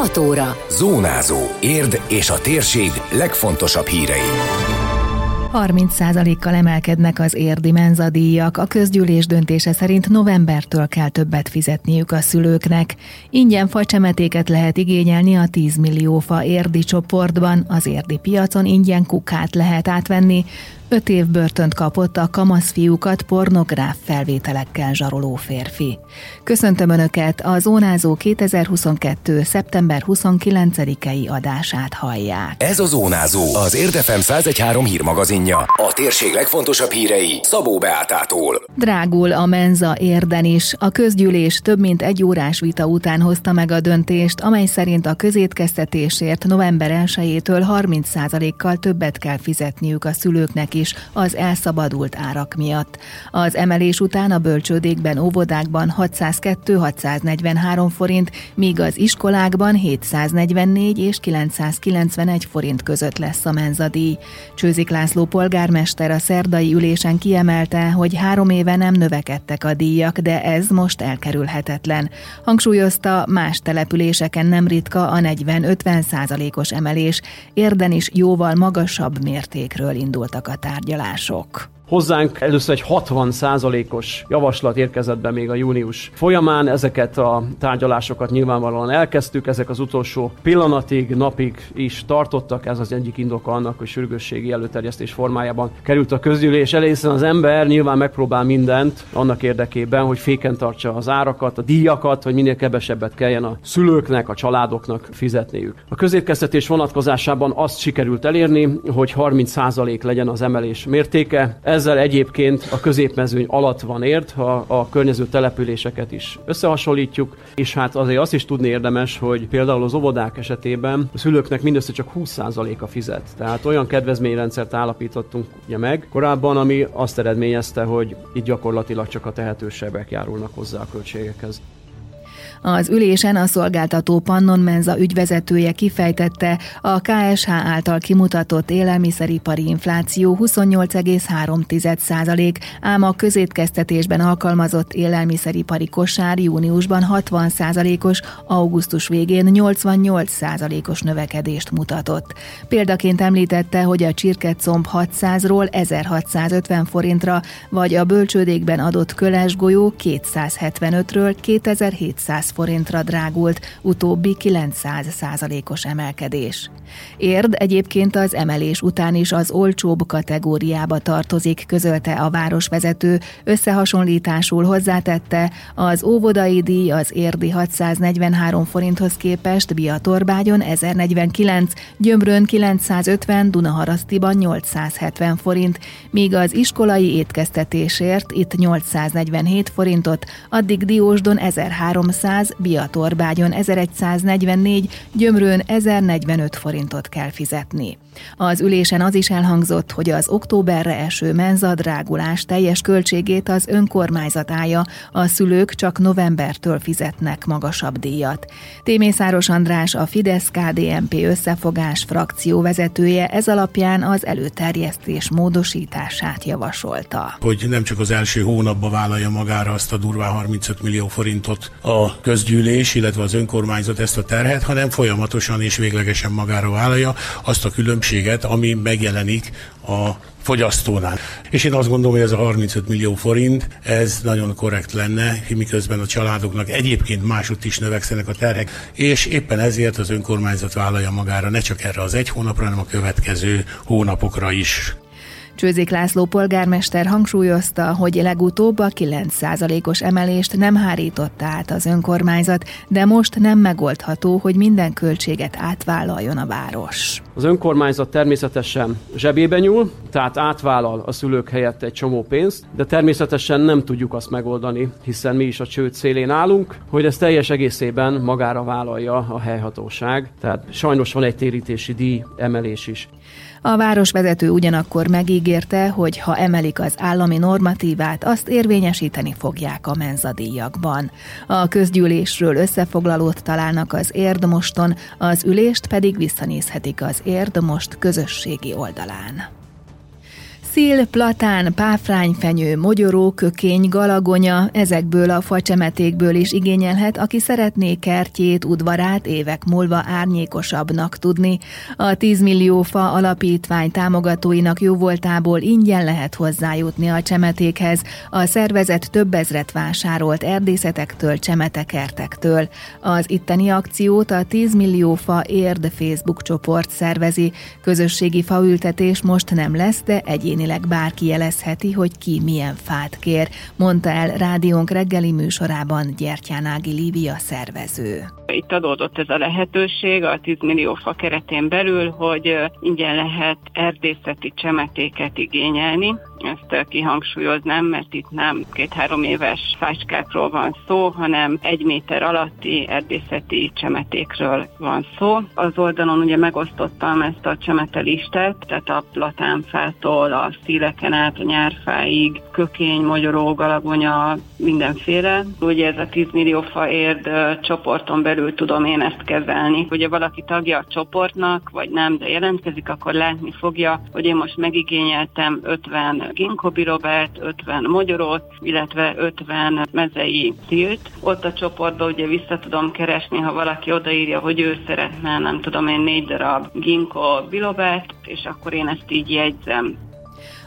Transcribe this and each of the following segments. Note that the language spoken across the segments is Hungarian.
6 óra. Zónázó. Érd és a térség legfontosabb hírei. 30%-kal emelkednek az érdi menzadíjak. A közgyűlés döntése szerint novembertől kell többet fizetniük a szülőknek. Ingyen facsemetéket lehet igényelni a 10 millió fa érdi csoportban, az érdi piacon ingyen kukát lehet átvenni, Öt év börtönt kapott a kamasz fiúkat pornográf felvételekkel zsaroló férfi. Köszöntöm Önöket, a Zónázó 2022. szeptember 29-i adását hallják. Ez a Zónázó, az Érdefem 113 hírmagazinja. A térség legfontosabb hírei Szabó Beátától. Drágul a menza érden is. A közgyűlés több mint egy órás vita után hozta meg a döntést, amely szerint a közétkeztetésért november 1-től 30%-kal többet kell fizetniük a szülőknek is az elszabadult árak miatt. Az emelés után a bölcsődékben, óvodákban 602-643 forint, míg az iskolákban 744 és 991 forint között lesz a menzadíj. Csőzik László polgármester a szerdai ülésen kiemelte, hogy három éve nem növekedtek a díjak, de ez most elkerülhetetlen. Hangsúlyozta, más településeken nem ritka a 40-50 százalékos emelés, érden is jóval magasabb mértékről indultak a tárgyalások. Hozzánk először egy 60% os javaslat érkezett be még a június folyamán. Ezeket a tárgyalásokat nyilvánvalóan elkezdtük, ezek az utolsó pillanatig, napig is tartottak. Ez az egyik indoka annak, hogy sürgősségi előterjesztés formájában került a közgyűlés elé, hiszen az ember nyilván megpróbál mindent annak érdekében, hogy féken tartsa az árakat, a díjakat, hogy minél kevesebbet kelljen a szülőknek, a családoknak fizetniük. A közétkeztetés vonatkozásában azt sikerült elérni, hogy 30% legyen az emelés mértéke. Ez ezzel egyébként a középmezőny alatt van ért, ha a környező településeket is összehasonlítjuk, és hát azért azt is tudni érdemes, hogy például az óvodák esetében a szülőknek mindössze csak 20%-a fizet. Tehát olyan kedvezményrendszert állapítottunk ugye meg korábban, ami azt eredményezte, hogy itt gyakorlatilag csak a tehetősebbek járulnak hozzá a költségekhez. Az ülésen a szolgáltató Pannon Menza ügyvezetője kifejtette, a KSH által kimutatott élelmiszeripari infláció 28,3% ám a közétkeztetésben alkalmazott élelmiszeripari kosár júniusban 60% os augusztus végén 88% os növekedést mutatott. Példaként említette, hogy a csirkecomb 600-ról 1650 forintra, vagy a bölcsődékben adott kölesgolyó 275-ről 2700 forintra drágult, utóbbi 900 százalékos emelkedés. Érd egyébként az emelés után is az olcsóbb kategóriába tartozik, közölte a városvezető, összehasonlításul hozzátette, az óvodai díj az érdi 643 forinthoz képest Biatorbágyon 1049, Gyömrön 950, Dunaharasztiban 870 forint, míg az iskolai étkeztetésért itt 847 forintot, addig Diósdon 1300, 1100, Biatorbágyon 1144, Gyömrőn 1045 forintot kell fizetni. Az ülésen az is elhangzott, hogy az októberre eső menzadrágulás teljes költségét az önkormányzat állja, a szülők csak novembertől fizetnek magasabb díjat. Témészáros András, a Fidesz-KDNP összefogás frakció vezetője ez alapján az előterjesztés módosítását javasolta. Hogy nem csak az első hónapban vállalja magára azt a durvá 35 millió forintot a közgyűlés, illetve az önkormányzat ezt a terhet, hanem folyamatosan és véglegesen magára vállalja azt a különbséget, ami megjelenik a fogyasztónál. És én azt gondolom, hogy ez a 35 millió forint, ez nagyon korrekt lenne, miközben a családoknak egyébként másút is növekszenek a terhek, és éppen ezért az önkormányzat vállalja magára ne csak erre az egy hónapra, hanem a következő hónapokra is. Csőzik László polgármester hangsúlyozta, hogy legutóbb a 9%-os emelést nem hárította át az önkormányzat, de most nem megoldható, hogy minden költséget átvállaljon a város. Az önkormányzat természetesen zsebébe nyúl, tehát átvállal a szülők helyett egy csomó pénzt, de természetesen nem tudjuk azt megoldani, hiszen mi is a csőd szélén állunk, hogy ez teljes egészében magára vállalja a helyhatóság. Tehát sajnos van egy térítési díj emelés is. A városvezető ugyanakkor megígérte, hogy ha emelik az állami normatívát, azt érvényesíteni fogják a menzadíjakban. A közgyűlésről összefoglalót találnak az Érdmoston, az ülést pedig visszanézhetik az Érdmost közösségi oldalán. Szil, platán, páfrányfenyő, mogyoró, kökény, galagonya, ezekből a facsemetékből is igényelhet, aki szeretné kertjét, udvarát évek múlva árnyékosabbnak tudni. A 10 millió fa alapítvány támogatóinak jóvoltából ingyen lehet hozzájutni a csemetékhez. A szervezet több ezret vásárolt erdészetektől, csemetekertektől. Az itteni akciót a 10 millió fa érd Facebook csoport szervezi. Közösségi faültetés most nem lesz, de egyéni egyénileg bárki jelezheti, hogy ki milyen fát kér, mondta el rádiónk reggeli műsorában Gyertyánági Lívia szervező. Itt adódott ez a lehetőség a 10 millió fa keretén belül, hogy ingyen lehet erdészeti csemetéket igényelni, ezt kihangsúlyoznám, mert itt nem két-három éves fácskákról van szó, hanem egy méter alatti erdészeti csemetékről van szó. Az oldalon ugye megosztottam ezt a csemetelistát, tehát a platánfától a szíleken át a nyárfáig, kökény, magyaró, galagonya, mindenféle. Ugye ez a 10 millió fa érd csoporton belül tudom én ezt kezelni. Ugye valaki tagja a csoportnak, vagy nem, de jelentkezik, akkor látni fogja, hogy én most megigényeltem 50 ginkgo bilobert, 50 magyarót, illetve 50 mezei tilt. Ott a csoportban ugye vissza tudom keresni, ha valaki odaírja, hogy ő szeretne, nem tudom én, négy darab ginkgo és akkor én ezt így jegyzem.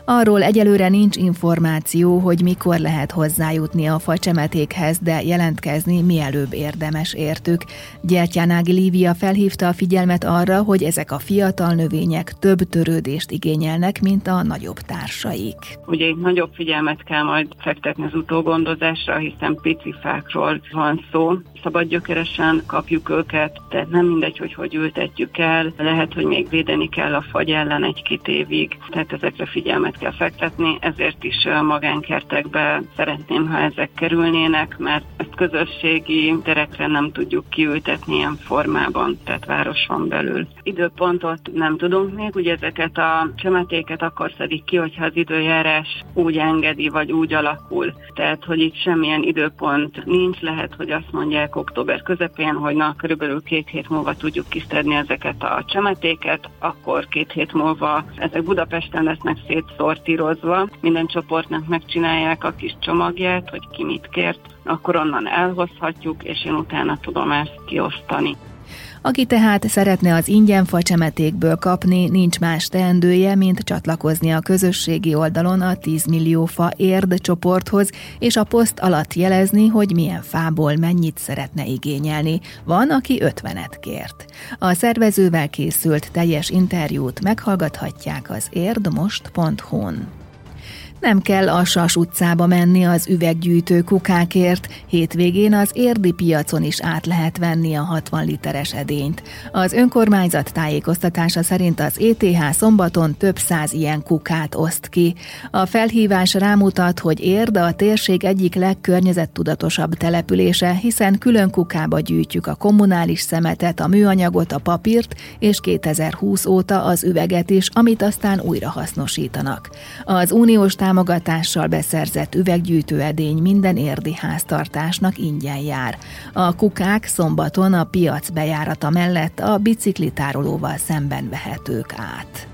Arról egyelőre nincs információ, hogy mikor lehet hozzájutni a facsemetékhez, de jelentkezni mielőbb érdemes értük. Gyertyánági Lívia felhívta a figyelmet arra, hogy ezek a fiatal növények több törődést igényelnek, mint a nagyobb társaik. Ugye itt nagyobb figyelmet kell majd fektetni az utógondozásra, hiszen pici fákról van szó, szabad gyökeresen kapjuk őket, tehát nem mindegy, hogy hogy ültetjük el, lehet, hogy még védeni kell a fagy ellen egy-két évig, tehát ezekre figyelmet kell fektetni, ezért is magánkertekbe szeretném, ha ezek kerülnének, mert ezt közösségi terekre nem tudjuk kiültetni ilyen formában, tehát városon belül. Időpontot nem tudunk még, ugye ezeket a csemetéket akkor szedik ki, hogyha az időjárás úgy engedi, vagy úgy alakul. Tehát, hogy itt semmilyen időpont nincs, lehet, hogy azt mondják, október közepén, hogy na, körülbelül két hét múlva tudjuk kiszedni ezeket a csemetéket, akkor két hét múlva ezek Budapesten lesznek szétszortírozva, minden csoportnak megcsinálják a kis csomagját, hogy ki mit kért, akkor onnan elhozhatjuk, és én utána tudom ezt kiosztani. Aki tehát szeretne az ingyen facsemetékből kapni, nincs más teendője, mint csatlakozni a közösségi oldalon a 10 millió fa érd csoporthoz, és a poszt alatt jelezni, hogy milyen fából mennyit szeretne igényelni. Van, aki 50-et kért. A szervezővel készült teljes interjút meghallgathatják az érdmost.hu-n. Nem kell a Sas utcába menni az üveggyűjtő kukákért, hétvégén az érdi piacon is át lehet venni a 60 literes edényt. Az önkormányzat tájékoztatása szerint az ETH szombaton több száz ilyen kukát oszt ki. A felhívás rámutat, hogy érd a térség egyik legkörnyezettudatosabb települése, hiszen külön kukába gyűjtjük a kommunális szemetet, a műanyagot, a papírt, és 2020 óta az üveget is, amit aztán újra hasznosítanak. Az uniós támogatással beszerzett üveggyűjtő edény minden érdi háztartásnak ingyen jár. A kukák szombaton a piac bejárata mellett a biciklitárolóval szemben vehetők át.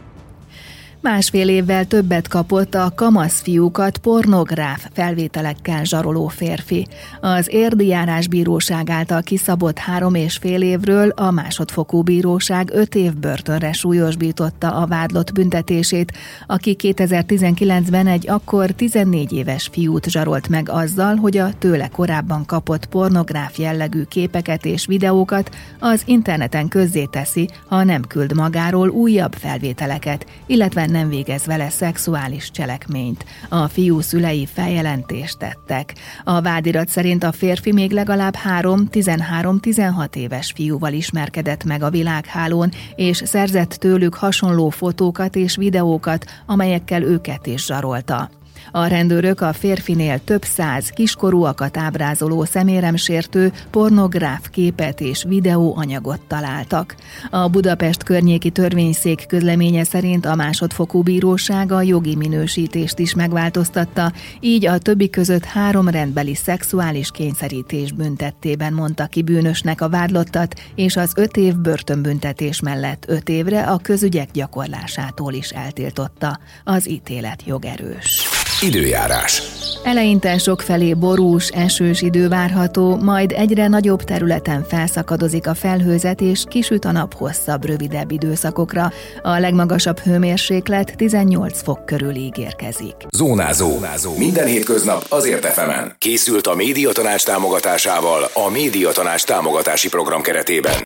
Másfél évvel többet kapott a kamasz fiúkat pornográf felvételekkel zsaroló férfi. Az érdi járásbíróság által kiszabott három és fél évről a másodfokú bíróság öt év börtönre súlyosbította a vádlott büntetését, aki 2019-ben egy akkor 14 éves fiút zsarolt meg azzal, hogy a tőle korábban kapott pornográf jellegű képeket és videókat az interneten közzéteszi, ha nem küld magáról újabb felvételeket, illetve nem végez vele szexuális cselekményt. A fiú szülei feljelentést tettek. A vádirat szerint a férfi még legalább három 13-16 éves fiúval ismerkedett meg a világhálón, és szerzett tőlük hasonló fotókat és videókat, amelyekkel őket is zsarolta. A rendőrök a férfinél több száz kiskorúakat ábrázoló szeméremsértő pornográf képet és videóanyagot találtak. A Budapest környéki törvényszék közleménye szerint a másodfokú bíróság a jogi minősítést is megváltoztatta, így a többi között három rendbeli szexuális kényszerítés büntettében mondta ki bűnösnek a vádlottat, és az öt év börtönbüntetés mellett öt évre a közügyek gyakorlásától is eltiltotta. Az ítélet jogerős. Időjárás. Eleinte felé borús, esős idő várható, majd egyre nagyobb területen felszakadozik a felhőzet és kisüt a nap hosszabb, rövidebb időszakokra. A legmagasabb hőmérséklet 18 fok körül ígérkezik. Zónázó. Zónázó. Minden hétköznap azért efemen. Készült a médiatanács támogatásával a médiatanács támogatási program keretében.